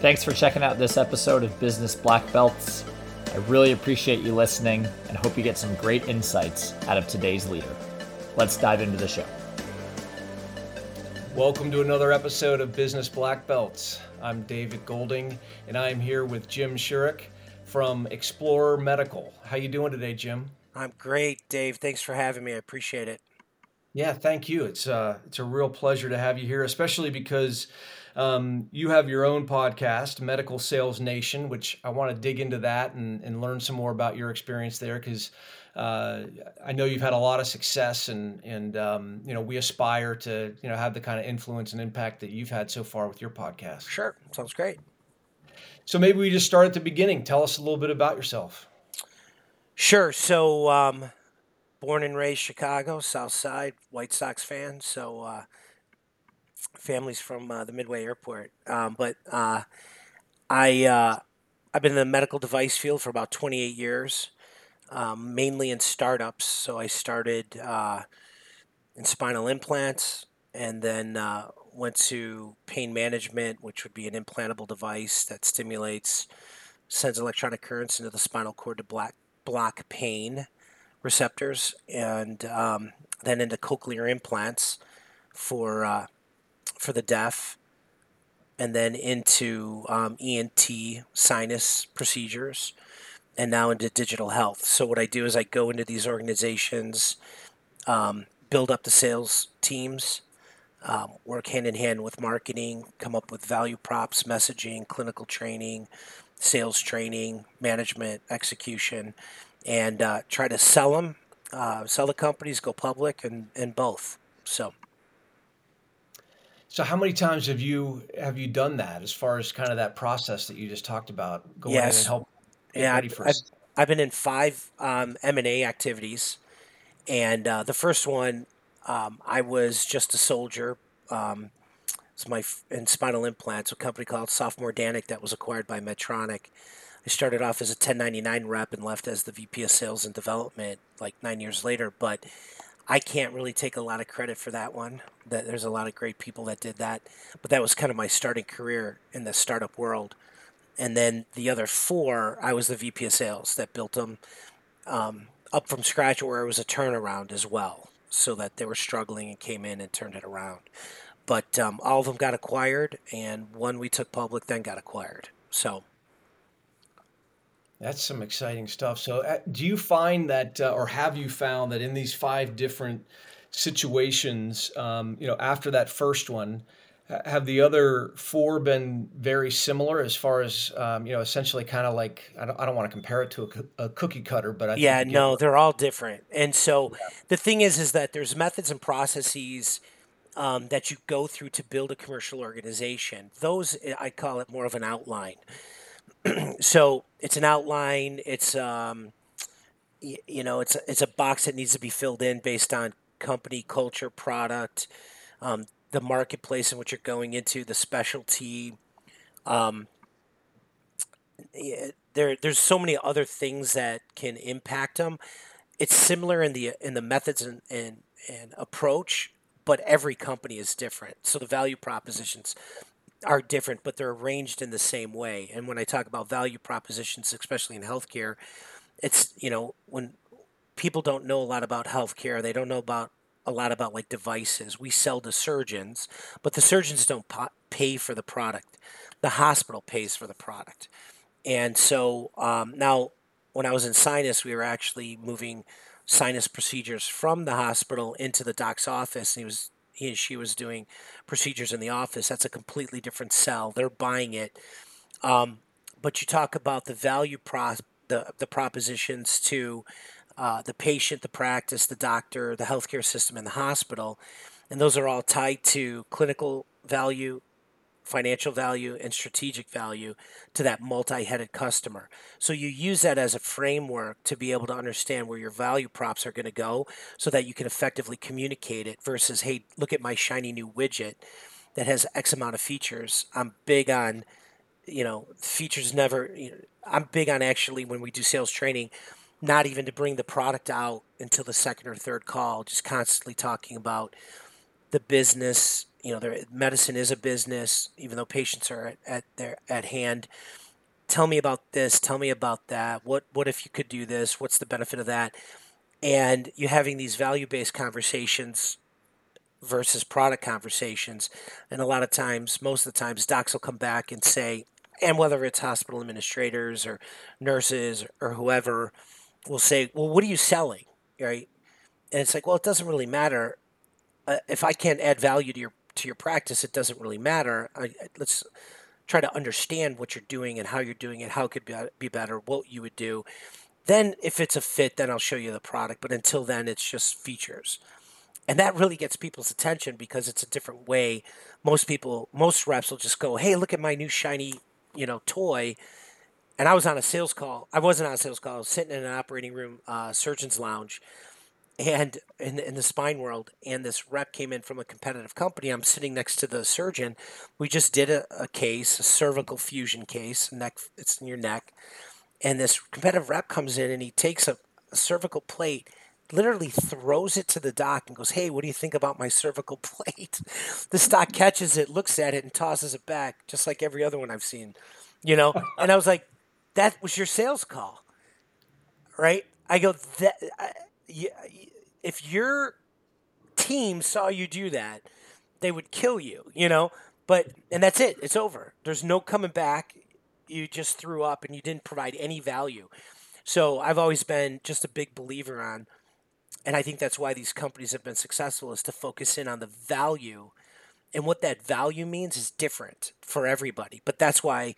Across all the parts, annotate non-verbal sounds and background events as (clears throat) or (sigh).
Thanks for checking out this episode of Business Black Belts. I really appreciate you listening and hope you get some great insights out of today's leader. Let's dive into the show. Welcome to another episode of Business Black Belts. I'm David Golding, and I'm here with Jim Surek from Explorer Medical. How you doing today, Jim? I'm great, Dave. Thanks for having me. I appreciate it. Yeah, thank you. It's uh, it's a real pleasure to have you here, especially because um, you have your own podcast, Medical Sales Nation, which I want to dig into that and, and learn some more about your experience there because uh, I know you've had a lot of success and and um, you know we aspire to you know have the kind of influence and impact that you've had so far with your podcast. Sure, sounds great. So maybe we just start at the beginning. Tell us a little bit about yourself. Sure. So, um, born and raised Chicago, South Side, White Sox fan. So, uh, family's from uh, the Midway Airport. Um, but uh, I uh, I've been in the medical device field for about 28 years, um, mainly in startups. So I started uh, in spinal implants, and then uh, went to pain management, which would be an implantable device that stimulates sends electronic currents into the spinal cord to block block pain receptors, and um, then into cochlear implants for uh, for the deaf, and then into um, ENT sinus procedures, and now into digital health. So what I do is I go into these organizations, um, build up the sales teams. Um, work hand in hand with marketing, come up with value props, messaging, clinical training, sales training, management, execution, and uh, try to sell them, uh, sell the companies, go public, and, and both. So. So how many times have you have you done that as far as kind of that process that you just talked about going yes. in and help yeah, I've, I've, I've, been in five um, M&A activities and uh, the first one um, I was just a soldier um, it's my in spinal implants a company called Sofamor Danek that was acquired by Medtronic I started off as a 1099 rep and left as the VP of sales and development like nine years later but I can't really take a lot of credit for that one. That there's a lot of great people that did that, but that was kind of my starting career in the startup world. And then the other four, I was the VP of sales that built them um, up from scratch, where it was a turnaround as well, so that they were struggling and came in and turned it around. But um, all of them got acquired, and one we took public then got acquired. So that's some exciting stuff. So, uh, do you find that, uh, or have you found that in these five different situations, um, you know, after that first one, have the other four been very similar as far as um, you know, essentially kind of like I don't, I don't want to compare it to a, a cookie cutter, but I yeah, no, they're all different. And so yeah. the thing is, is that there's methods and processes um, that you go through to build a commercial organization. Those I call it more of an outline. (clears throat) so it's an outline. It's um, y- you know, it's a, it's a box that needs to be filled in based on company culture, product, um, the marketplace in which you're going into, the specialty. Um, yeah, there, there's so many other things that can impact them. It's similar in the in the methods and, and, and approach, but every company is different. So the value propositions are different, but they're arranged in the same way. And when I talk about value propositions, especially in healthcare, it's you know when people don't know a lot about healthcare, they don't know about a lot about like devices. We sell to surgeons, but the surgeons don't pay for the product. The hospital pays for the product. And so um, now, when I was in sinus, we were actually moving sinus procedures from the hospital into the doc's office. And he was he and she was doing procedures in the office. That's a completely different sell. They're buying it. Um, but you talk about the value pro the the propositions to uh, the patient, the practice, the doctor, the healthcare system, and the hospital, and those are all tied to clinical value, financial value and strategic value to that multi-headed customer. So you use that as a framework to be able to understand where your value props are going to go so that you can effectively communicate it versus hey, look at my shiny new widget that has x amount of features. I'm big on you know, features never you know, I'm big on actually when we do sales training not even to bring the product out until the second or third call, just constantly talking about the business you know, medicine is a business, even though patients are at, at their at hand. Tell me about this. Tell me about that. What what if you could do this? What's the benefit of that? And you're having these value based conversations versus product conversations, and a lot of times, most of the times, docs will come back and say, and whether it's hospital administrators or nurses or whoever, will say, "Well, what are you selling?" Right? And it's like, well, it doesn't really matter. Uh, if I can't add value to your to your practice, it doesn't really matter. I, let's try to understand what you're doing and how you're doing it, how it could be, be better, what you would do. Then, if it's a fit, then I'll show you the product. But until then, it's just features. And that really gets people's attention because it's a different way. Most people, most reps will just go, hey, look at my new shiny, you know, toy. And I was on a sales call. I wasn't on a sales call. I was sitting in an operating room, uh, surgeon's lounge, and in, in the spine world and this rep came in from a competitive company i'm sitting next to the surgeon. We just did a, a case a cervical fusion case neck it's in your neck. And this competitive rep comes in and he takes a, a cervical plate literally throws it to the doc and goes hey what do you think about my cervical (laughs) plate? The doc catches it looks at it and tosses it back just like every other one i've seen you know? (laughs) And i was like that was your sales call right? I go that I, if your team saw you do that, they would kill you, you know? But, and that's it, it's over. There's no coming back. You just threw up and you didn't provide any value. So I've always been just a big believer on, and I think that's why these companies have been successful, is to focus in on the value. And what that value means is different for everybody. But that's why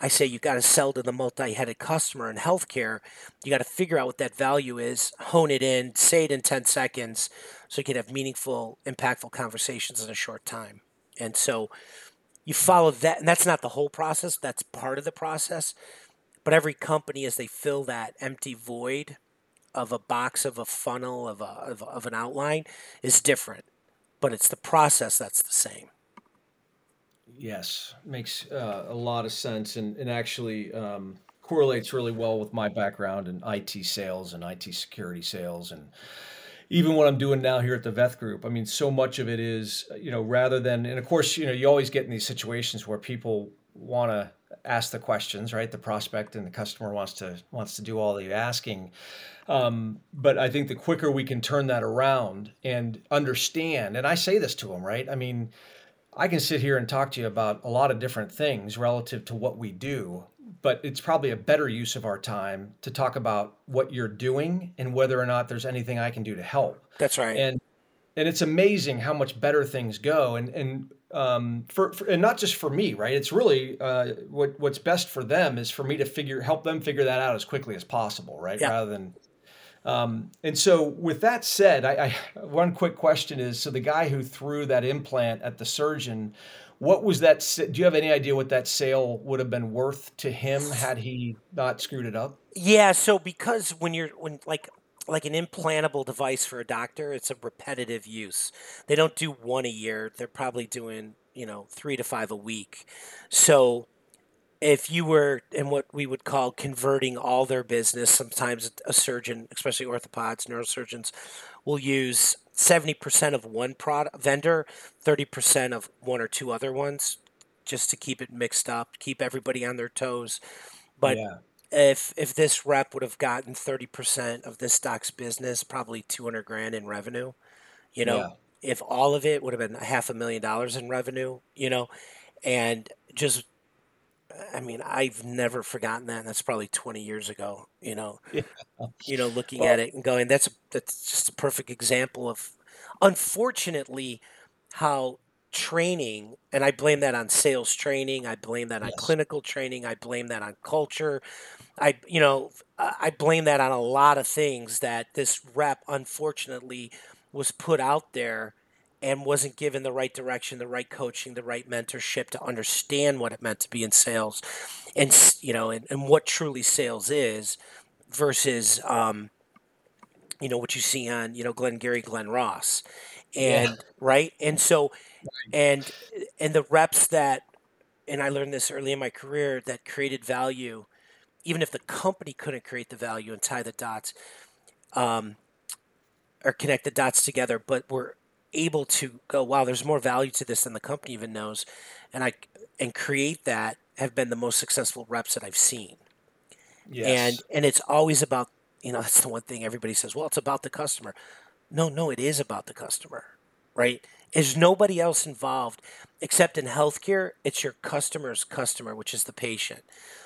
I say you've got to sell to the multi-headed customer in healthcare. You got to figure out what that value is, hone it in, say it in 10 seconds so you can have meaningful, impactful conversations in a short time. And so you follow that and that's not the whole process, that's part of the process. But every company as they fill that empty void of a box of a funnel of a, of, of an outline is different. But it's the process that's the same. Yes, makes uh, a lot of sense, and and actually um, correlates really well with my background in IT sales and IT security sales, and even what I'm doing now here at the Veth Group. I mean, so much of it is you know rather than, and of course you know you always get in these situations where people want to ask the questions, right? The prospect and the customer wants to wants to do all the asking. Um, but I think the quicker we can turn that around and understand, and I say this to them, right? I mean, I can sit here and talk to you about a lot of different things relative to what we do, but it's probably a better use of our time to talk about what you're doing and whether or not there's anything I can do to help. That's right. And and it's amazing how much better things go and and um, for, for, and not just for me, right? It's really uh, what what's best for them is for me to figure help them figure that out as quickly as possible, right? Yeah. Rather than um, and so, with that said, I, I, one quick question is: so the guy who threw that implant at the surgeon, what was that? Do you have any idea what that sale would have been worth to him had he not screwed it up? Yeah. So because when you're when like like an implantable device for a doctor, it's a repetitive use. They don't do one a year. They're probably doing you know three to five a week. So if you were in what we would call converting all their business, sometimes a surgeon, especially orthopods, neurosurgeons, will use 70% of one product vendor, 30% of one or two other ones, just to keep it mixed up, keep everybody on their toes. But yeah. if if this rep would have gotten 30% of this doc's business, probably 200 grand in revenue, you know, yeah. if all of it would have been half a million dollars in revenue, you know, and just I mean, I've never forgotten that. And that's probably 20 years ago, you know, yeah. you know, looking well, at it and going, that's, a, that's just a perfect example of, unfortunately, how training, and I blame that on sales training. I blame that on yes. clinical training. I blame that on culture. I, you know, I blame that on a lot of things that this rep, unfortunately, was put out there and wasn't given the right direction, the right coaching, the right mentorship to understand what it meant to be in sales, and you know, and, and what truly sales is, versus um, you know what you see on you know Glengarry, Glen Ross, and yeah. right, and so, and and the reps that, and I learned this early in my career that created value, even if the company couldn't create the value and tie the dots. Um, or connect the dots together, but were able to go, wow, there's more value to this than the company even knows, and I and create that have been the most successful reps that I've seen. Yes. And and it's always about you know (laughs) that's the one thing everybody says. Well, it's about the customer. No, no, it is about the customer, right? There's nobody else involved except in healthcare. It's your customer's customer, which is the patient.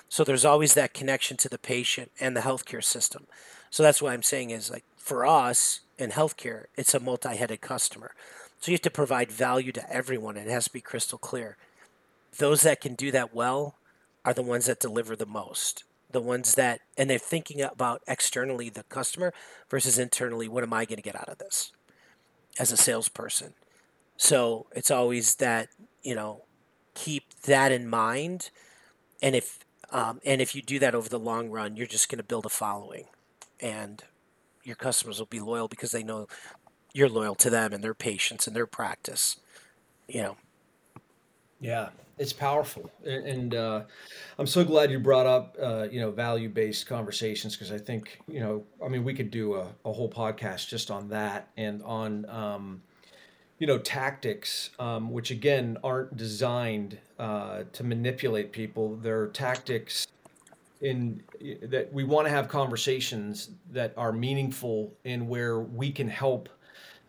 So there's always that connection to the patient and the healthcare system. So that's what I'm saying is like for us in healthcare, it's a multi-headed customer. So you have to provide value to everyone. And it has to be crystal clear. Those that can do that well are the ones that deliver the most. The ones that, and they're thinking about externally the customer versus internally, what am I going to get out of this as a salesperson? So it's always that, you know, keep that in mind. And if, um, and if you do that over the long run, you're just going to build a following and your customers will be loyal because they know you're loyal to them and their patients and their practice. You know. Yeah, it's powerful, and, uh, I'm so glad you brought up uh, you know value based conversations because I think you know I mean we could do a, a whole podcast just on that and on. Um, you know tactics um, which again aren't designed uh, to manipulate people they're tactics in that we want to have conversations that are meaningful and where we can help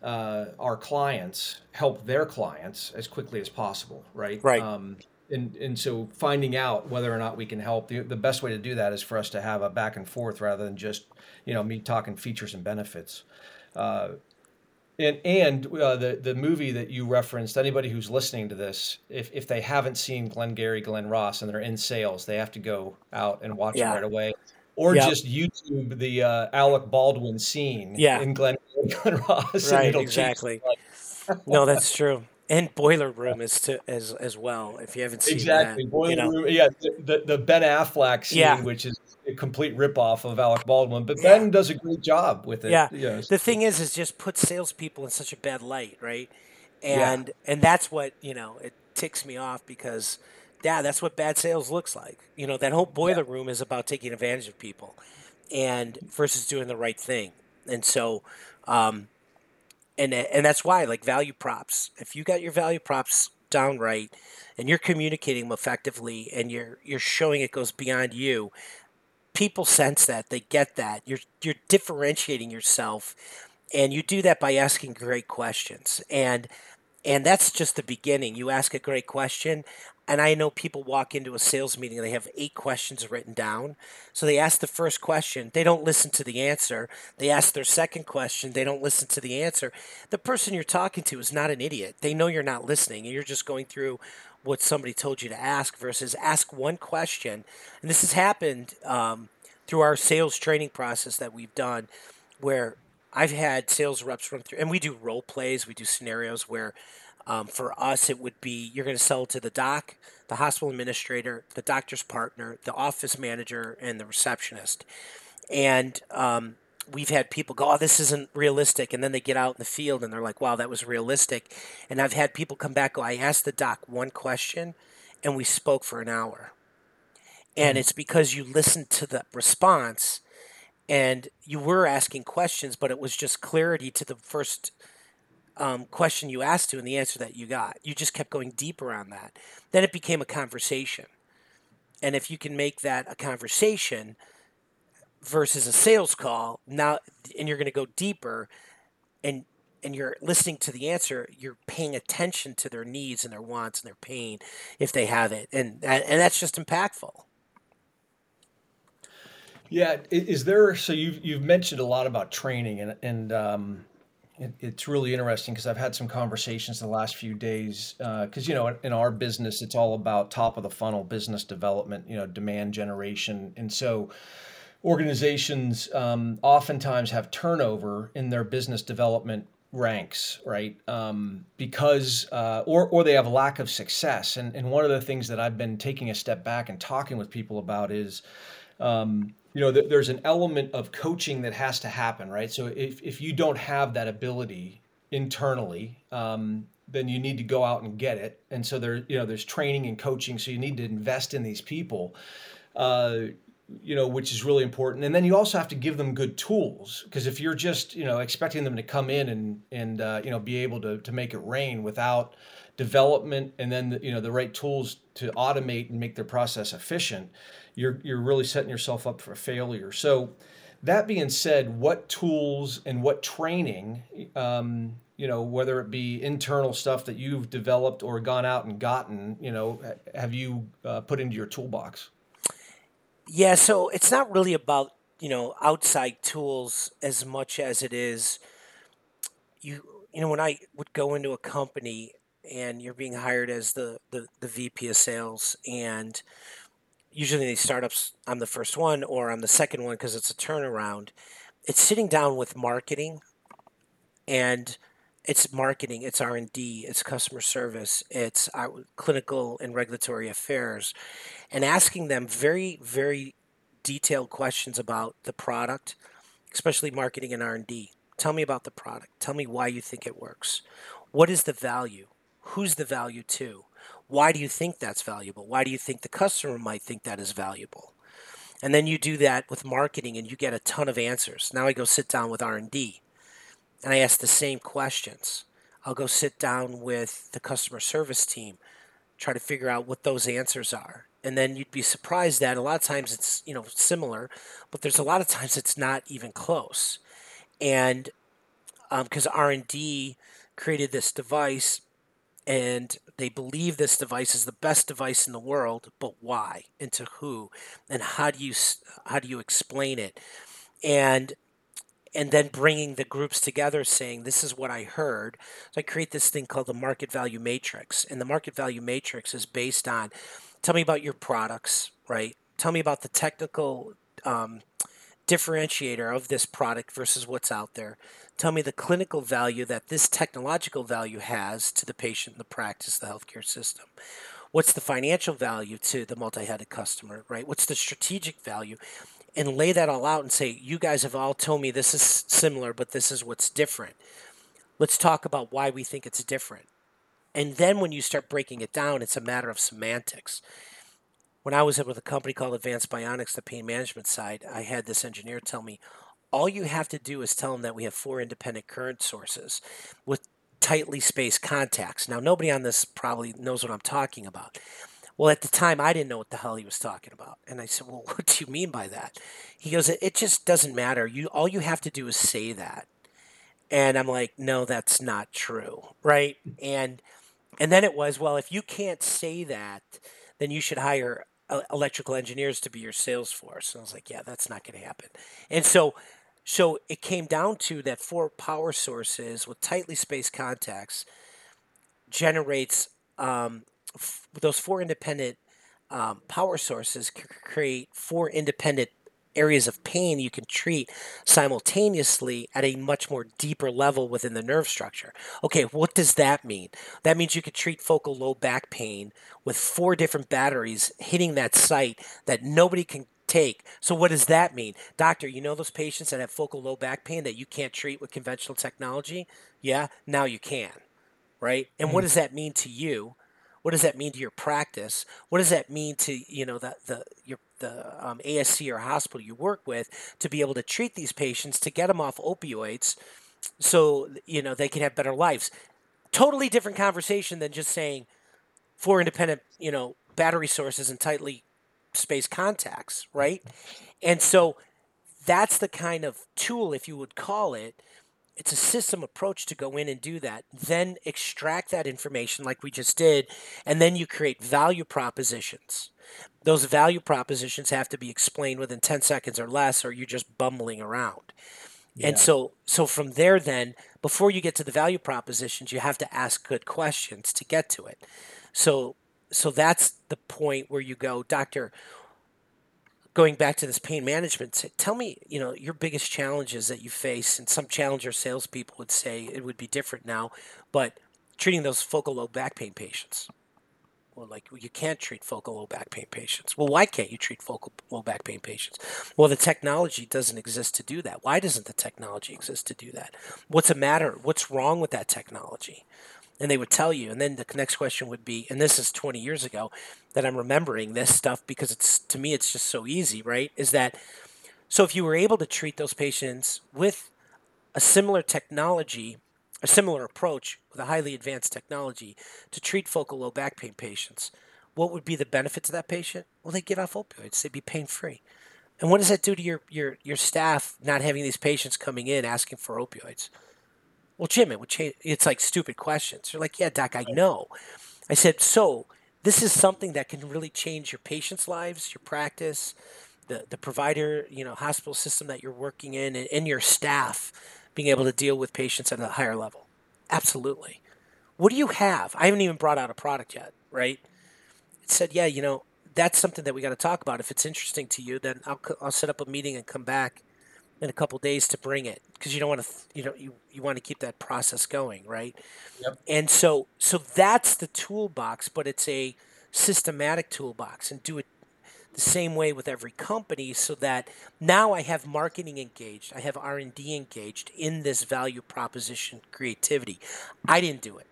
uh, our clients help their clients as quickly as possible, right? Right. Um, and and so finding out whether or not we can help the, the best way to do that is for us to have a back and forth rather than just you know me talking features and benefits. Uh, and and uh, the the movie that you referenced, anybody who's listening to this, if, if they haven't seen Glengarry Glen Ross and they're in sales, they have to go out and watch yeah. it right away, or yep. just YouTube the uh, Alec Baldwin scene yeah. in Glengarry (laughs) Glen Ross. Right, exactly. no, that's true. And Boiler Room is to as as well. If you haven't seen it. exactly that, Boiler you know. Room, yeah, the, the Ben Affleck scene, yeah. which is a complete ripoff of Alec Baldwin, but Ben does a great job with it. Yeah. Yes. The thing is, is just put salespeople in such a bad light, right? And yeah. and that's what you know it ticks me off because, yeah, that's what bad sales looks like. You know, that whole boiler yeah. room is about taking advantage of people, and versus doing the right thing. And so, um, and and that's why like value props. If you got your value props down right, and you're communicating them effectively, and you're you're showing it goes beyond you, people sense that they get that you're you're differentiating yourself and you do that by asking great questions and and that's just the beginning you ask a great question and i know people walk into a sales meeting and they have eight questions written down. So they ask the first question. They don't listen to the answer. They ask their second question. They don't listen to the answer. The person you're talking to is not an idiot. They know you're not listening and you're just going through what somebody told you to ask versus ask one question. And this has happened um, through our sales training process that we've done, where I've had sales reps run through, and we do role plays, we do scenarios where um, for us it would be you're going to sell to the doc, the hospital administrator, the doctor's partner, the office manager, and the receptionist. And um, we've had people go, "Oh, this isn't realistic," and then they get out in the field and they're like, "Wow, that was realistic." And I've had people come back, go, "I asked the doc one question, and we spoke for an hour." And mm-hmm. it's because you listened to the response, and you were asking questions, but it was just clarity to the first um, question you asked to and the answer that you got. You just kept going deeper on that. Then it became a conversation. And if you can make that a conversation, versus a sales call now and you're going to go deeper and and you're listening to the answer you're paying attention to their needs and their wants and their pain if they have it and and that's just impactful yeah is there so you've you've mentioned a lot about training and and um, it, it's really interesting because I've had some conversations the last few days because uh, you know in our business it's all about top of the funnel business development you know demand generation and so organizations um, oftentimes have turnover in their business development ranks, right? Um, because uh, or or they have a lack of success. And and one of the things that I've been taking a step back and talking with people about is. Um, you know, th- there's an element of coaching that has to happen, right? So if, if you don't have that ability internally, um, then you need to go out and get it. And so there, you know, there's training and coaching. So you need to invest in these people. Uh, you know, which is really important. And then you also have to give them good tools because if you're just, you know, expecting them to come in and and uh, you know be able to to make it rain without development and then the, you know the right tools to automate and make their process efficient, you're you're really setting yourself up for failure. So that being said, what tools and what training, um, you know, whether it be internal stuff that you've developed or gone out and gotten, you know, have you uh, put into your toolbox? Yeah, so it's not really about, you know, outside tools as much as it is you you know, when I would go into a company and you're being hired as the, the, the VP of sales and usually these startups I'm the first one or I'm the second one because it's a turnaround. It's sitting down with marketing and it's marketing, it's R&D, it's customer service, it's uh, clinical and regulatory affairs and asking them very very detailed questions about the product, especially marketing and R&D. Tell me about the product. Tell me why you think it works. What is the value? Who's the value to? Why do you think that's valuable? Why do you think the customer might think that is valuable? And then you do that with marketing and you get a ton of answers. Now I go sit down with R&D and I ask the same questions. I'll go sit down with the customer service team, try to figure out what those answers are. And then you'd be surprised that a lot of times it's, you know, similar, but there's a lot of times it's not even close. And because um, R&D created this device and they believe this device is the best device in the world but why? And to who? And how do you how do you explain it? And and then bringing the groups together saying this is what i heard. So i create this thing called the market value matrix and the market value matrix is based on tell me about your products right? Tell me about the technical um, differentiator of this product versus what's out there. Tell me the clinical value that this technological value has to the patient, the practice, the healthcare system. What's the financial value to the multi headed customer, right? What's the strategic value? And lay that all out and say, you guys have all told me this is similar, but this is what's different. Let's talk about why we think it's different. And then when you start breaking it down, it's a matter of semantics when I was with a company called Advanced Bionics, the pain management side, I had this engineer tell me, all you have to do is tell them that we have four independent current sources with tightly spaced contacts. Now, nobody on this probably knows what I'm talking about. Well, at the time, I didn't know what the hell he was talking about, and I said, "Well, (laughs) what do you mean by that?" He goes, "It just doesn't matter. You all you have to do is say that." And I'm like, "No, that's not true, right?" And and then it was, "Well, if you can't say that, then you should hire uh, electrical engineers to be your sales force. And I was like, yeah, that's not going to happen. And so, so it came down to that four power sources with tightly spaced contacts generates um, f- those four independent um, power sources c- create four independent areas of pain you can treat simultaneously at a much more deeper level within the nerve structure. Okay, what does that mean? That means you could treat focal low back pain with four different batteries hitting that site that nobody can take. So what does that mean? Doctor, you know those patients that have focal low back pain that you can't treat with conventional technology? Yeah, now you can. Right? And mm-hmm. what does that mean to you? What does that mean to your practice? What does that mean to, you know, the, the your the um, ASC or hospital you work with to be able to treat these patients to get them off opioids so you know they can have better lives totally different conversation than just saying four independent you know battery sources and tightly spaced contacts right? And so that's the kind of tool if you would call it it's a system approach to go in and do that. Then extract that information like we just did and then you create value propositions. Those value propositions have to be explained within 10 seconds or less or you're just bumbling around. Yeah. and so so from there then before you get to the value propositions you have to ask good questions to get to it. So so that's the point where you go doctor going back to this pain management tell me you know your biggest challenges that you face and some challenger salespeople would say it would be different now but treating those focal low back pain patients well, like you can't treat focal low back pain patients. Well, why can't you treat focal low back pain patients? Well, the technology doesn't exist to do that. Why doesn't the technology exist to do that? What's the matter? What's wrong with that technology? And they would tell you. And then the next question would be, and this is 20 years ago that I'm remembering this stuff because it's to me it's just so easy, right? Is that so if you were able to treat those patients with a similar technology, a similar approach with a highly advanced technology to treat focal low back pain patients, what would be the benefit to that patient? Well, they get off opioids. They'd be pain free. And what does that do to your, your, your staff not having these patients coming in asking for opioids? Well, Jim, it would change. It's like stupid questions. You're like, yeah, doc, I know. I said, so this is something that can really change your patients' lives, your practice, the, the provider, you know, hospital system that you're working in, and, and your staff being able to deal with patients at a higher level. Absolutely. What do you have? I haven't even brought out a product yet, right? It said, yeah, you know, that's something that we got to talk about. If it's interesting to you, then I'll, I'll set up a meeting and come back in a couple days to bring it because you don't want to, you know, you, you want to keep that process going, right? Yep. And so, so that's the toolbox, but it's a systematic toolbox and do it the same way with every company so that now I have marketing engaged, I have R&D engaged in this value proposition creativity. I didn't do it.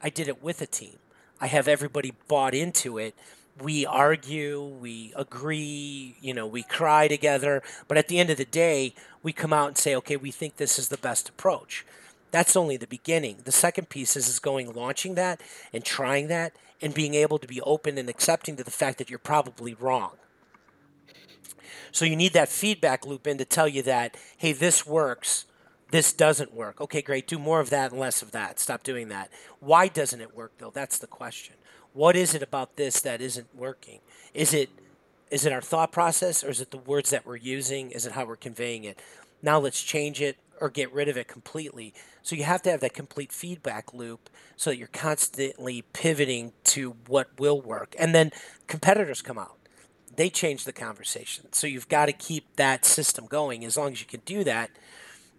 I did it with a team. I have everybody bought into it. We argue, we agree, you know, we cry together, but at the end of the day, we come out and say, "Okay, we think this is the best approach." That's only the beginning. The second piece is, is going launching that and trying that and being able to be open and accepting to the fact that you're probably wrong. So you need that feedback loop in to tell you that, hey, this works, this doesn't work. Okay, great. Do more of that and less of that. Stop doing that. Why doesn't it work though? That's the question. What is it about this that isn't working? Is it is it our thought process or is it the words that we're using? Is it how we're conveying it? Now let's change it or get rid of it completely. So you have to have that complete feedback loop so that you're constantly pivoting to what will work. And then competitors come out. They change the conversation. So you've got to keep that system going. As long as you can do that,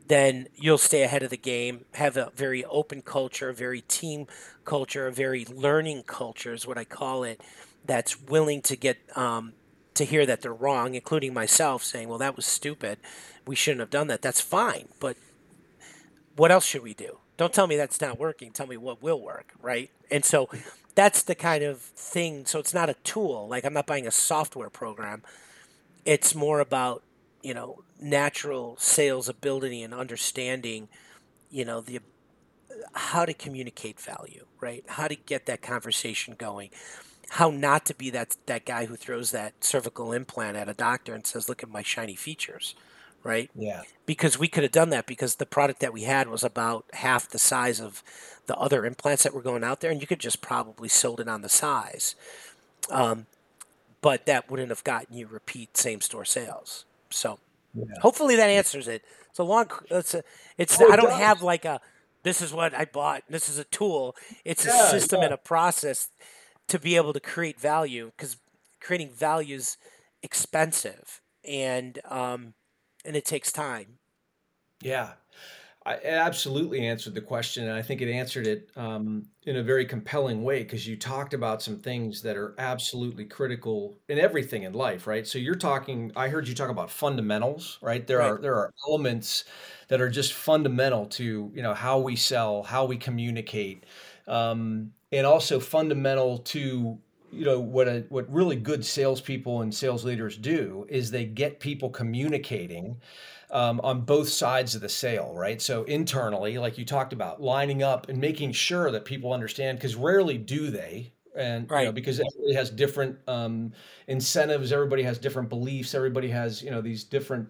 then you'll stay ahead of the game, have a very open culture, a very team culture, a very learning culture is what I call it, that's willing to get um, to hear that they're wrong, including myself saying, well, that was stupid. We shouldn't have done that. That's fine. But what else should we do? Don't tell me that's not working. Tell me what will work, right? And so that's the kind of thing. So it's not a tool. Like I'm not buying a software program. It's more about, you know, natural sales ability and understanding, you know, the how to communicate value, right? How to get that conversation going how not to be that that guy who throws that cervical implant at a doctor and says, "Look at my shiny features." Right? Yeah. Because we could have done that because the product that we had was about half the size of the other implants that were going out there, and you could just probably sold it on the size. Um, but that wouldn't have gotten you repeat same store sales. So yeah. hopefully that answers it. It's a long. It's a, it's. Oh, I don't have like a. This is what I bought. This is a tool. It's yeah, a system yeah. and a process to be able to create value because creating value is expensive and um, and it takes time. Yeah, I, it absolutely answered the question, and I think it answered it um, in a very compelling way because you talked about some things that are absolutely critical in everything in life, right? So you're talking. I heard you talk about fundamentals, right? There right. are there are elements that are just fundamental to you know how we sell, how we communicate. Um, and also fundamental to you know what a, what really good salespeople and sales leaders do is they get people communicating um, on both sides of the sale, right? So internally, like you talked about, lining up and making sure that people understand, because rarely do they, and right. you know, because everybody has different um, incentives, everybody has different beliefs, everybody has you know these different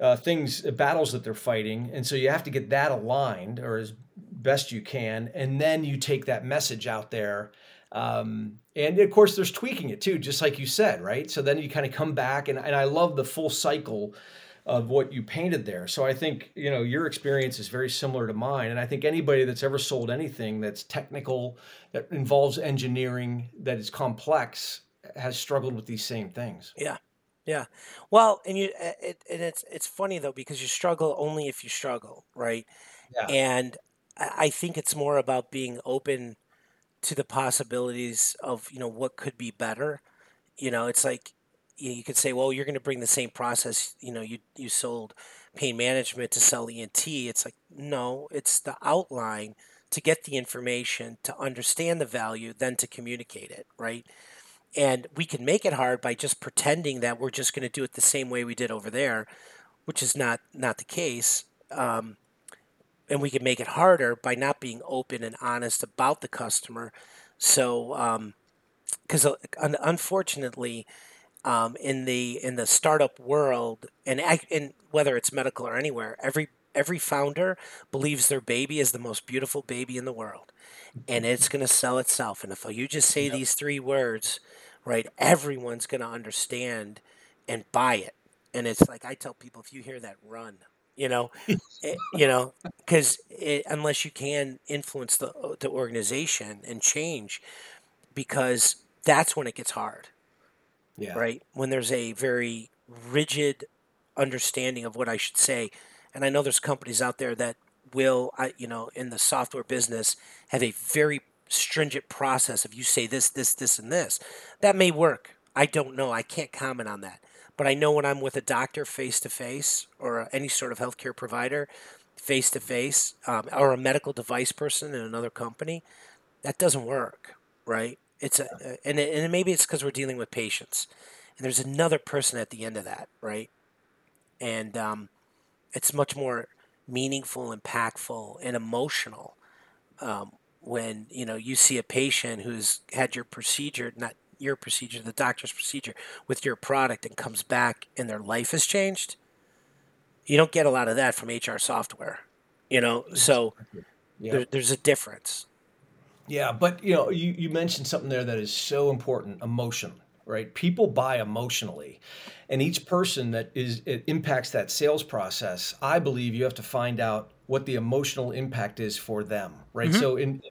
uh, things, battles that they're fighting, and so you have to get that aligned, or as best you can, and then you take that message out there. Um, and of course, there's tweaking it too, just like you said, right? So then you kind of come back, and, and I love the full cycle of what you painted there. So I think you know your experience is very similar to mine, and I think anybody that's ever sold anything that's technical, that involves engineering, that is complex, has struggled with these same things. Yeah, yeah. Well, and you, it, and it's it's funny though because you struggle only if you struggle, right? Yeah. And I think it's more about being open to the possibilities of you know what could be better. You know, it's like you could say, well, you're going to bring the same process. You know, you you sold pain management to sell ENT. It's like no, it's the outline to get the information, to understand the value, then to communicate it, right? And we can make it hard by just pretending that we're just going to do it the same way we did over there, which is not not the case. Um, and we can make it harder by not being open and honest about the customer. So, because um, uh, unfortunately, um, in the in the startup world, and and whether it's medical or anywhere, every every founder believes their baby is the most beautiful baby in the world, and it's going to sell itself. And if you just say yep. these three words, right, everyone's going to understand and buy it. And it's like I tell people, if you hear that, run. You know, it, eh, you know, (laughs) because unless you can influence the the organization and change, because that's when it gets hard yeah. Right? When there's a very rigid understanding of what I should say. And I know there's companies out there that will, you know, in the software business have a very stringent process of you say this, this, this, and this. That may work. I don't know. I can't comment on that. But I know when I'm with a doctor face to face or any sort of healthcare provider face to face or a medical device person in another company, that doesn't work, right? It's a, and it, and maybe it's because we're dealing with patients, and there's another person at the end of that, right? And um, it's much more meaningful, impactful, and emotional um, when you know you see a patient who's had your procedure, not your procedure, the doctor's procedure, with your product, and comes back and their life has changed. You don't get a lot of that from HR software, you know. So yeah. there, there's a difference. Yeah, but you know, you, you mentioned something there that is so important, emotion, right? People buy emotionally. And each person that is it impacts that sales process, I believe you have to find out what the emotional impact is for them, right? Mm-hmm. So in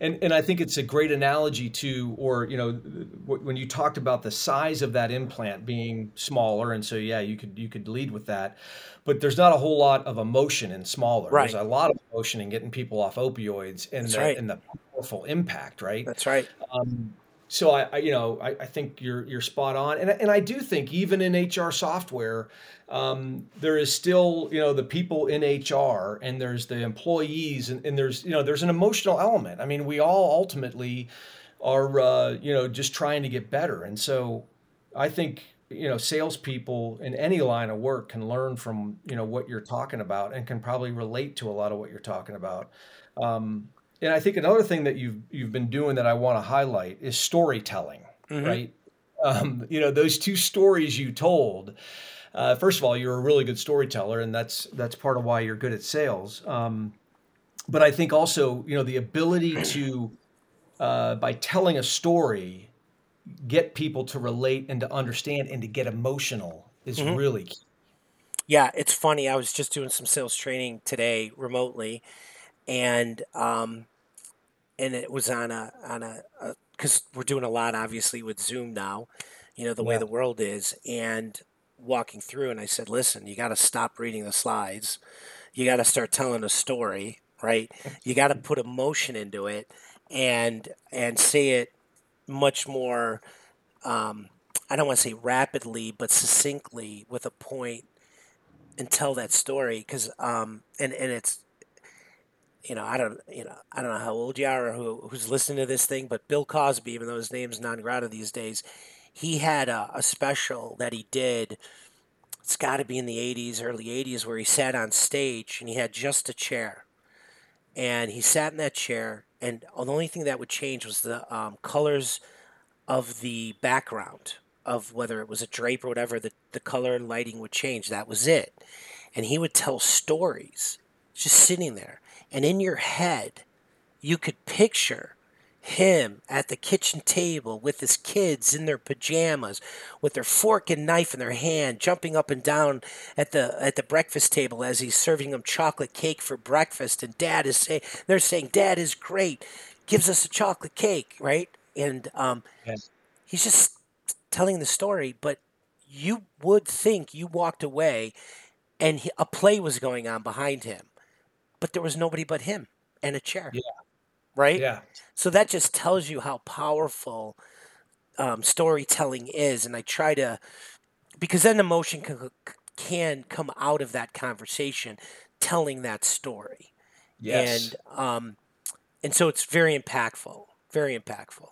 and and I think it's a great analogy to, or you know, when you talked about the size of that implant being smaller, and so yeah, you could you could lead with that, but there's not a whole lot of emotion in smaller. Right. There's a lot of emotion in getting people off opioids and the, right. and the powerful impact, right? That's right. Um, so I, I, you know, I, I, think you're you're spot on, and and I do think even in HR software, um, there is still you know the people in HR, and there's the employees, and, and there's you know there's an emotional element. I mean, we all ultimately are uh, you know just trying to get better, and so I think you know salespeople in any line of work can learn from you know what you're talking about, and can probably relate to a lot of what you're talking about. Um, and I think another thing that you've you've been doing that I want to highlight is storytelling, mm-hmm. right? Um, you know, those two stories you told. Uh, first of all, you're a really good storyteller, and that's that's part of why you're good at sales. Um, but I think also, you know, the ability (clears throat) to uh, by telling a story, get people to relate and to understand and to get emotional is mm-hmm. really key. Yeah, it's funny. I was just doing some sales training today remotely, and um, and it was on a on a because we're doing a lot obviously with Zoom now, you know the yeah. way the world is, and walking through, and I said, listen, you got to stop reading the slides, you got to start telling a story, right? You got to put emotion into it, and and say it much more. Um, I don't want to say rapidly, but succinctly with a point and tell that story because um, and and it's you know, I don't, you know, I don't know how old you are or who, who's listening to this thing, but Bill Cosby, even though his name's non grata these days, he had a, a special that he did. It's got to be in the 80s, early 80s, where he sat on stage and he had just a chair. And he sat in that chair, and the only thing that would change was the um, colors of the background of whether it was a drape or whatever, the, the color and lighting would change. That was it. And he would tell stories just sitting there. And in your head, you could picture him at the kitchen table with his kids in their pajamas with their fork and knife in their hand jumping up and down at the at the breakfast table as he's serving them chocolate cake for breakfast. And dad is saying they're saying dad is great. Gives us a chocolate cake right? And um, yes. he's just telling the story but you would think you walked away and he, a play was going on behind him but there was nobody but him and a chair. Yeah. Right? Yeah. So that just tells you how powerful um, storytelling is. And I try to, because then emotion can, can come out of that conversation telling that story. Yes. And, um, and so it's very impactful, very impactful.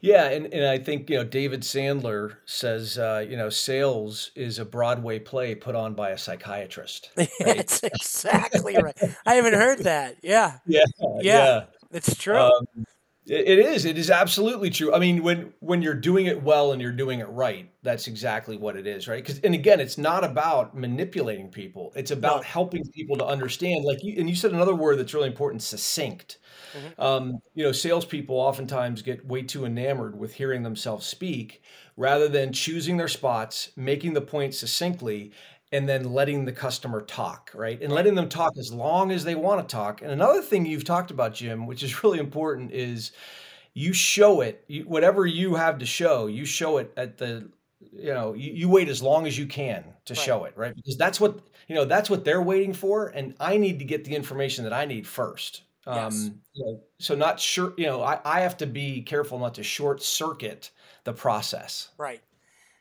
Yeah, and, and I think you know David Sandler says uh, you know sales is a Broadway play put on by a psychiatrist. (laughs) Right? That's exactly right. I haven't heard that. Yeah, (laughs) yeah, yeah, yeah. it's true. Um, it is. It is absolutely true. I mean, when when you're doing it well and you're doing it right, that's exactly what it is, right? Because and again, it's not about manipulating people. It's about no. helping people to understand. Like you, and you said another word that's really important: succinct. Mm-hmm. Um, you know, salespeople oftentimes get way too enamored with hearing themselves speak rather than choosing their spots, making the point succinctly, and then letting the customer talk, right? And letting them talk as long as they want to talk. And another thing you've talked about, Jim, which is (laughs) really important, is you show it, you, whatever you have to show, you show it at the, you know, you, you wait as long as you can to right. show it, right? Because that's what, you know, that's what they're waiting for. And I need to get the information that I need first. Yes. Um, you know, so not sure, you know, I, I have to be careful not to short circuit the process. Right.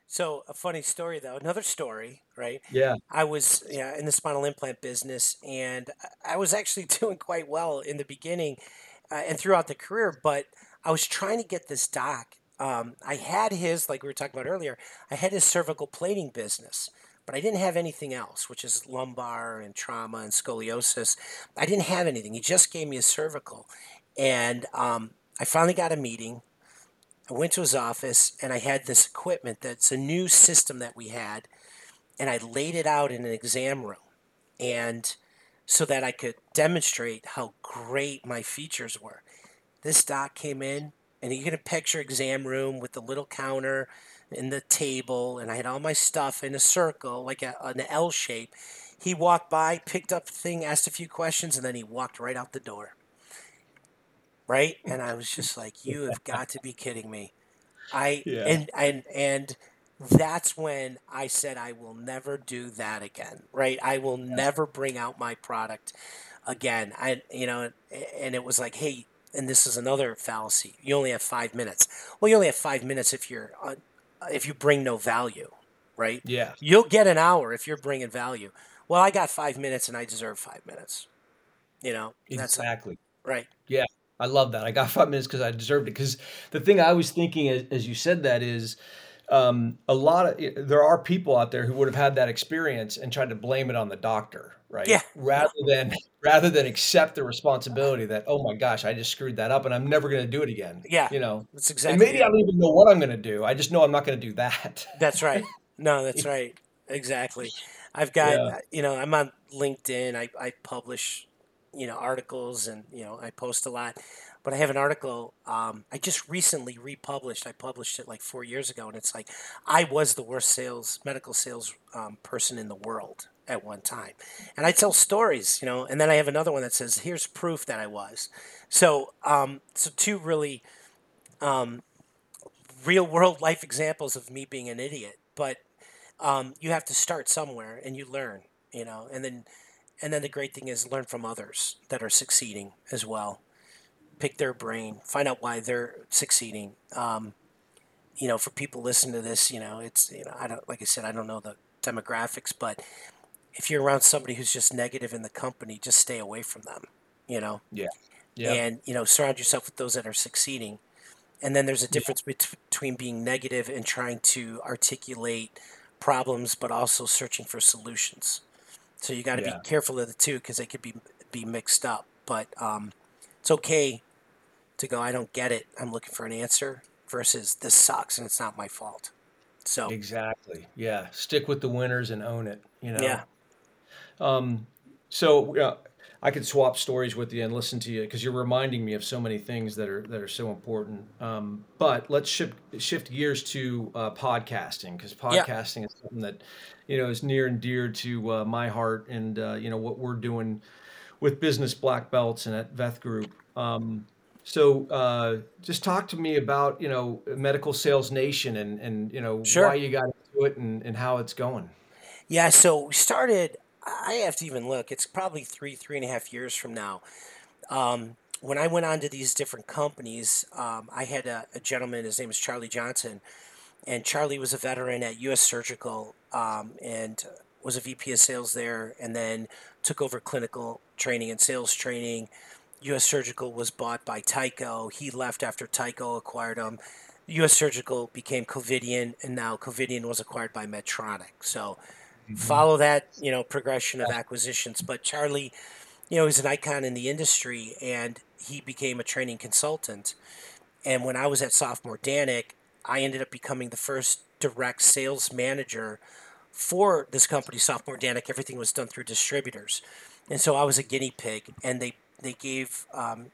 So a funny story though, another story, right? Yeah. I was yeah, in the spinal implant business and I was actually (laughs) doing quite well in the beginning uh, and throughout the career, but I was trying to get this doc. Um, I had his, like we were talking about earlier, I had his cervical plating business, but I didn't have anything else, which is lumbar and trauma and scoliosis. I didn't have anything. He just gave me a cervical. And um, I finally got a meeting I went to his office and I had this equipment that's a new system that we had, and I laid it out in an exam room, and so that I could demonstrate how great my features were. This doc came in, and you get a picture exam room with the little counter and the table, and I had all my stuff in a circle, like a, an L shape. He walked by, picked up the thing, asked a few questions, and then he walked right out the door right? (laughs) And I was just like, you have (laughs) got to be kidding me. I yeah. and and and that's when I said I will never do that again, right? I will yeah. never bring out my product again. I you know, and it was like, hey, and this is another fallacy. You only have five minutes. Well, you only have five minutes if you're uh, if you bring no value, right? Yeah. You'll get an hour if you're bringing value. Well, I got five minutes and I deserve five minutes. You know, exactly. right. Yeah. I love that. I got (laughs) five minutes because I deserved it. Because the thing I was thinking as, as you said that is, um, a lot of there are people out there who would have had that experience and tried to blame it on the doctor, right? Yeah. Rather than (laughs) rather than accept the responsibility that oh my gosh, I just screwed that up and I'm never going to do it again. Yeah. You know, that's exactly. And maybe I don't even know what I'm going to do. I just know I'm not going to do that. That's right. (laughs) No, that's right. Exactly. I've got yeah. you know I'm on LinkedIn. I I publish you know articles and you know I post a lot. But I have an article um, I just recently republished. I published it like four years ago, and it's like I was the worst sales medical sales um, person in the world at one time, and I tell stories, you know. And then I have another one that says, "Here's proof that I was." So, um, so two really um, real world life examples of me being an idiot. But um, you have to start somewhere, and you learn, you know, and then and then the great thing is learn from others that are succeeding as well pick their brain, find out why they're succeeding. Um, you know, for people listening to this, you know, it's you know, I don't like I said, I don't know the demographics, but if you're around somebody who's just negative in the company, just stay away from them. You know. Yeah. Yeah. And you know, surround yourself with those that are succeeding. And then there's a difference yeah. between being negative and trying to articulate problems, but also searching for solutions. So you got to yeah. be careful of the two because they could be be mixed up. But um, it's okay to go, I don't get it. I'm looking for an answer versus this sucks and it's not my fault. So exactly, yeah. Stick with the winners and own it. You know. Yeah. Um. So uh, I could swap stories with you and listen to you because you're reminding me of so many things that are that are so important. Um, but let's shift shift gears to uh, podcasting because podcasting yeah. is something that you know is near and dear to uh, my heart and uh, you know what we're doing with business black belts and at Veth Group. Um, so uh, just talk to me about you know Medical Sales Nation and and you know sure. why you got into it and, and how it's going. Yeah, so we started. I have to even look. It's probably three three and a half years from now. Um, when I went on to these different companies, um, I had a, a, gentleman. His name is Charlie Johnson, and Charlie was a veteran at U.S. Surgical um, and was a VP of sales there, and then took over clinical training and sales training U.S. Surgical was bought by Tyco. He left after Tyco acquired him. U.S. Surgical became Covidien, and now Covidien was acquired by Medtronic. So mm-hmm. follow that, you know, progression of acquisitions. But Charlie, you know, he's an icon in the industry, and he became a training consultant. And when I was at Sofamor Danek, I ended up becoming the first direct sales manager for this company, Sofamor Danek. Everything was done through distributors, and so I was a guinea pig. And they they gave um,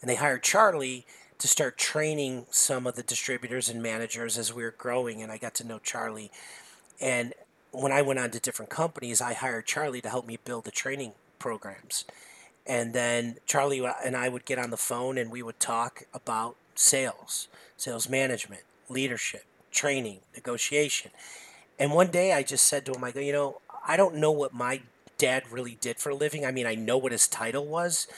and they hired Charlie to start training some of the distributors and managers as we were growing. And I got to know Charlie. And when I went on to different companies, I hired Charlie to help me build the training programs. And then Charlie and I would get on the phone and we would talk about sales, sales management, leadership, training, negotiation. And one day I just said to him, I go, you know, I don't know what my dad really did for a living. I mean, I know what his title was,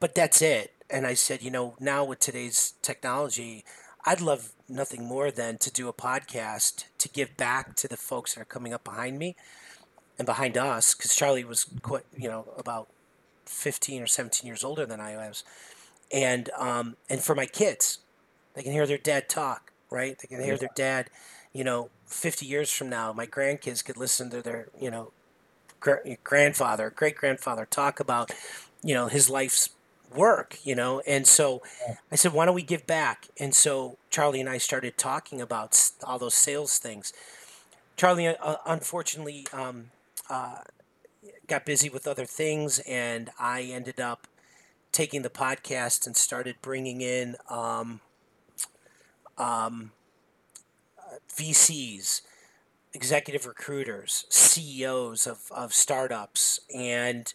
but that's it. And I said, you know, now with today's technology, I'd love nothing more than to do a podcast to give back to the folks that are coming up behind me and behind us, because Charlie was quite, you know, about 15 or 17 years older than I was. And, um, and for my kids, they can hear their dad talk, right? They can hear their dad, you know, 50 years from now, my grandkids could listen to their, you know, grandfather, great grandfather talk about, you know, his life's work, you know. And so I said, why don't we give back? And so Charlie and I started talking about all those sales things. Charlie, uh, unfortunately, um, uh, got busy with other things, and I ended up taking the podcast and started bringing in um, um, VCs, executive recruiters, CEOs of, of startups, and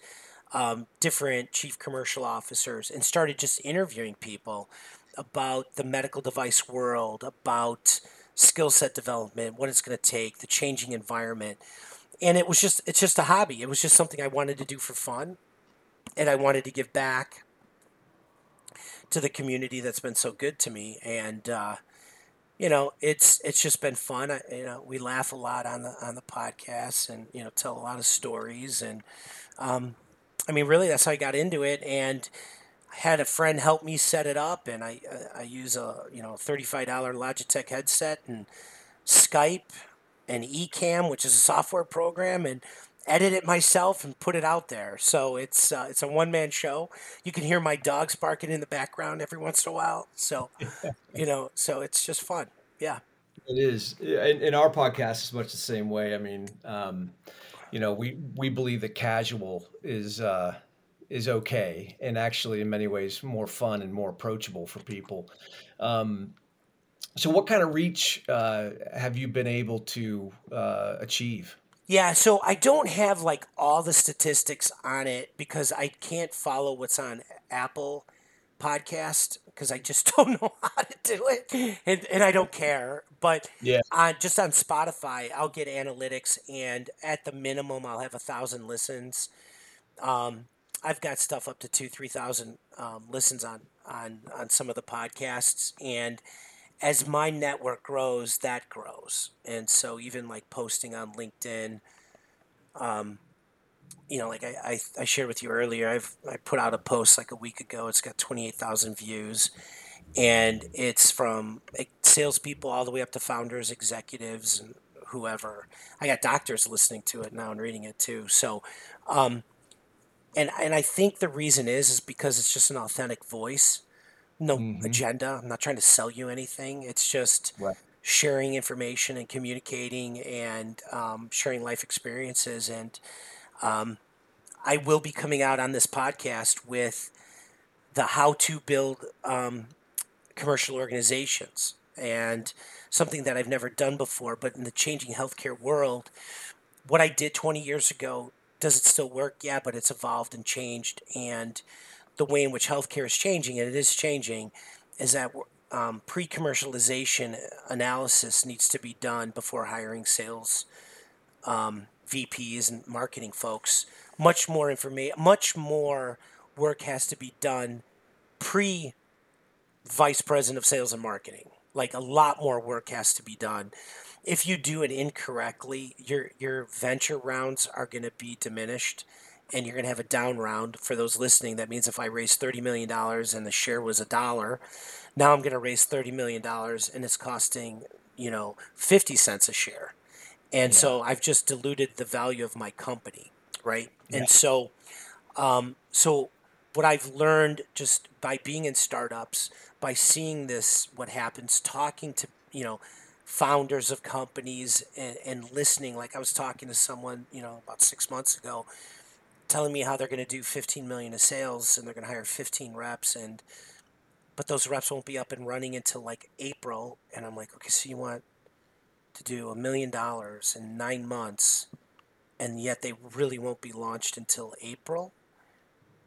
um, different chief commercial officers, and started just interviewing people about the medical device world, about skill set development, what it's going to take, the changing environment and it was just it's just a hobby. It was just something I wanted to do for fun, and I wanted to give back to the community that's been so good to me. And uh, you know, it's it's just been fun. I, you know, we laugh a lot on the on the podcast, and you know, tell a lot of stories. And um, I mean, really, that's how I got into it. And I had a friend help me set it up, and I I use a you know thirty five dollar Logitech headset and Skype and Ecamm, which is a software program, and edit it myself and put it out there. So it's uh, it's a one man show. You can hear my dogs barking in the background every once in a while. So you know, so it's just fun. Yeah. It is, In, and our podcast is much the same way. I mean, um, you know, we we believe that casual is uh, is okay, and actually, in many ways, more fun and more approachable for people. Um, so, what kind of reach uh, have you been able to uh, achieve? Yeah, so I don't have like all the statistics on it because I can't follow what's on Apple podcast because I just (laughs) don't know how to do it, and, and I don't care. But yeah, on just on Spotify, I'll get analytics, and at the minimum, I'll have a thousand listens. Um, I've got stuff up to two, three thousand um, listens on on on some of the podcasts, and as my network grows, that grows. And so even like posting on LinkedIn, um, you know, like I, I, I, shared with you earlier, I've I put out a post like a week ago. It's got twenty eight thousand views, and it's from salespeople all the way up to founders, executives, and whoever. I got doctors listening to it now and reading it too. So, um, and and I think the reason is is because it's just an authentic voice no mm-hmm. agenda. I'm not trying to sell you anything. It's just right. sharing information and communicating and um, sharing life experiences. And um, I will be coming out on this podcast with the how to build um, commercial organizations and something that I've never done before. But in the changing healthcare world, what I did 20 years ago does it still work? Yeah, but it's evolved and changed and the way in which healthcare is changing, and it is changing, is that um, pre-commercialization analysis needs to be done before hiring sales um, VPs and marketing folks. Much more information, much more work has to be done pre vice president of sales and marketing. Like a lot more work has to be done. If you do it incorrectly, your your venture rounds are going to be diminished and you're going to have a down round for those listening. That means if I raise $30 million and the share was a dollar, now I'm going to raise $30 million and it's costing, you know, 50 cents a share. And yeah. so I've just diluted the value of my company, right? Yeah. And so, um, so what I've learned just by being in startups, by seeing this, what happens, talking to, you know, founders of companies and, and listening, like I was talking to someone, you know, about six months ago, telling me how they're going to do 15 million of sales and they're going to hire 15 reps and but those reps won't be up and running until like April. And I'm like okay so you want to do a million dollars in 9 months and yet they really won't be launched until April?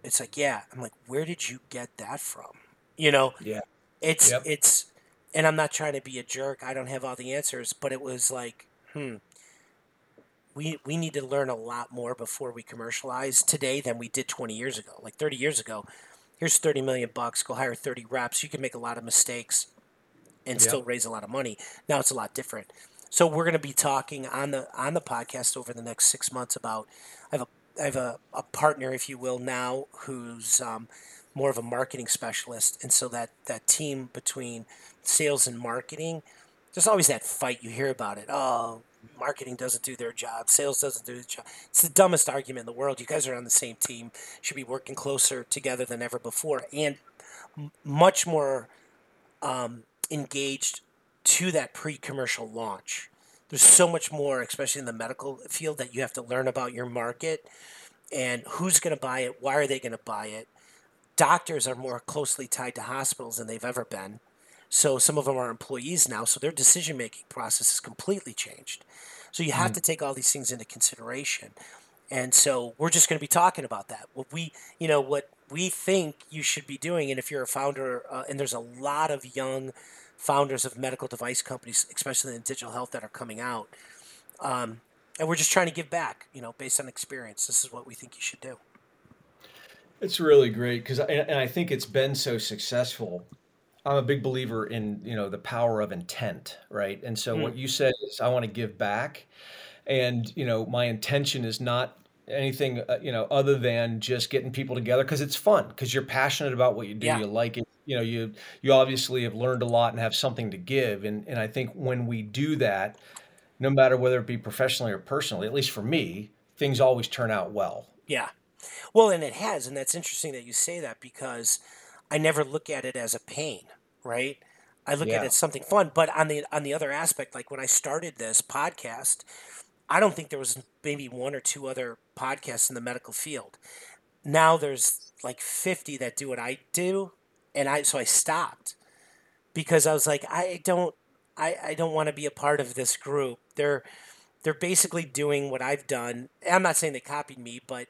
It's like yeah. I'm like where did you get that from? You know? Yeah. It's yep. it's and I'm not trying to be a jerk. I don't have all the answers but it was like hmm we we need to learn a lot more before we commercialize today than we did 20 years ago. Like 30 years ago, here's 30 million bucks, go hire 30 reps. You can make a lot of mistakes and yeah. still raise a lot of money. Now it's a lot different. So we're going to be talking on the on the podcast over the next 6 months about I have a I have a, a partner if you will now who's um, more of a marketing specialist and so that that team between sales and marketing there's always that fight you hear about it. Oh, marketing doesn't do their job, sales doesn't do the job. It's the dumbest argument in the world. You guys are on the same team, should be working closer together than ever before, and much more um, engaged to that pre-commercial launch. There's so much more, especially in the medical field, that you have to learn about your market and who's going to buy it, why are they going to buy it. Doctors are more closely tied to hospitals than they've ever been. So some of them are employees now, so their decision making process is completely changed. So you have mm. to take all these things into consideration. And so we're just going to be talking about that. What we, you know, what we think you should be doing, and if you're a founder, uh, and there's a lot of young founders of medical device companies, especially in digital health, that are coming out, um, and we're just trying to give back, you know, based on experience. This is what we think you should do. It's really great because, and I think it's been so successful I'm a big believer in you know the power of intent, right? And so mm. what you said is I want to give back, and you know my intention is not anything uh, you know other than just getting people together because it's fun because you're passionate about what you do, yeah. you like it. You know, you you obviously have learned a lot and have something to give, and and I think when we do that, no matter whether it be professionally or personally, at least for me, things always turn out well. Yeah, well, and it has, and that's interesting that you say that because I never look at it as a pain, right? I look yeah. at it as something fun. But on the on the other aspect, like when I started this podcast, I don't think there was maybe one or two other podcasts in the medical field. Now there's like 50 that do what I do, and I so I stopped because I was like, I don't I, I don't want to be a part of this group. They're they're basically doing what I've done. I'm not saying they copied me, but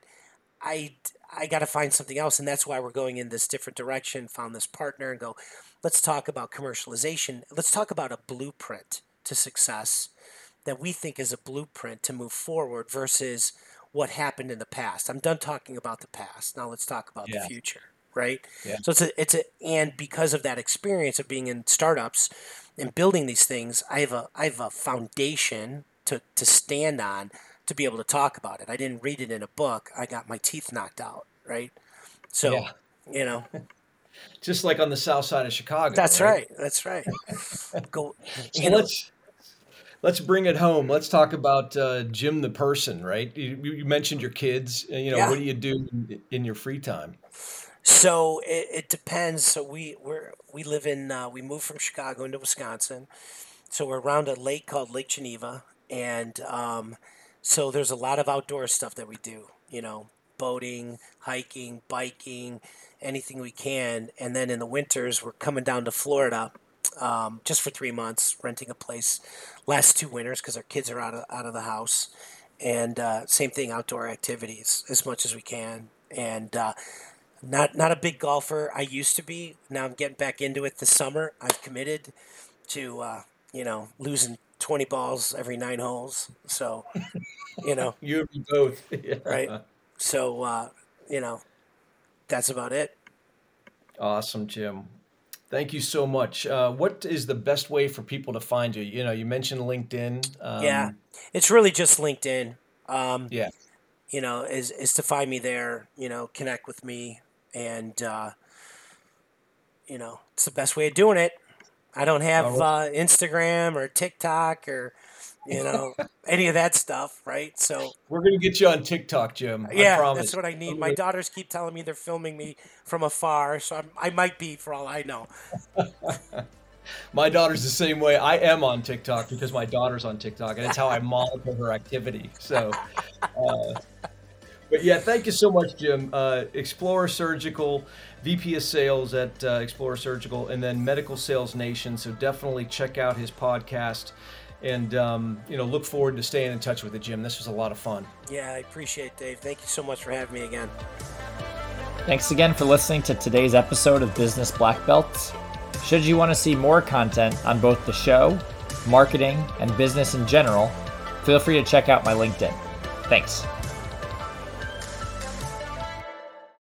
I I got to find something else. And that's why we're going in this different direction, found this partner and go, let's talk about commercialization. Let's talk about a blueprint to success that we think is a blueprint to move forward versus what happened in the past. I'm done talking about the past. Now let's talk about yeah. the future, right? Yeah. So it's a, it's a, and because of that experience of being in startups and building these things, I have a, I have a foundation to, to stand on to be able to talk about it. I didn't read it in a book. I got my teeth knocked out, right? So, yeah. you know, (laughs) just like on the south side of Chicago. That's right. right. That's right. (laughs) Go. So let's let's bring it home. Let's talk about uh, Jim the person, right? You, you, mentioned your kids. You know, yeah. what do you do in, in your free time? So it, it, depends. So we we we live in uh, we moved from Chicago into Wisconsin. So we're around a lake called Lake Geneva, and um, so there's a lot of outdoor stuff that we do, you know, boating, hiking, biking, anything we can. And then in the winters, we're coming down to Florida um, just for three months, renting a place. Last two winters because our kids are out of, out of the house. And uh, same thing, outdoor activities as much as we can. And uh, not not a big golfer. I used to be. Now I'm getting back into it this summer. I've committed to uh, you know losing 20 balls every nine holes. So, you know, (laughs) you both. (laughs) Yeah. Right. So, uh, you know, that's about it. Awesome, Jim. Thank you so much. Uh, what is the best way for people to find you? You know, you mentioned LinkedIn. Um, yeah, it's really just LinkedIn. Um, yeah. you know, is is to find me there. You know, connect with me, and uh, you know, it's the best way of doing it. I don't have uh, Instagram or TikTok or you know (laughs) any of that stuff, right? So we're gonna get you on TikTok, Jim. Yeah, that's what I need. My daughters keep telling me they're filming me from afar, so I'm, i might be for all I know. (laughs) my daughter's the same way. I am on TikTok because my daughter's on TikTok, and it's how I monitor her activity. So, uh, but yeah, thank you so much, Jim. Uh, Explorer Surgical, VP of Sales at uh, Explorer Surgical, and then Medical Sales Nation. So definitely check out his podcast, and um, you know, look forward to staying in touch with you, Jim. This was a lot of fun. Yeah, I appreciate it, Dave. Thank you so much for having me again. Thanks again for listening to today's episode of Business Black Belts. Should you want to see more content on both the show, marketing, and business in general, feel free to check out my LinkedIn. Thanks.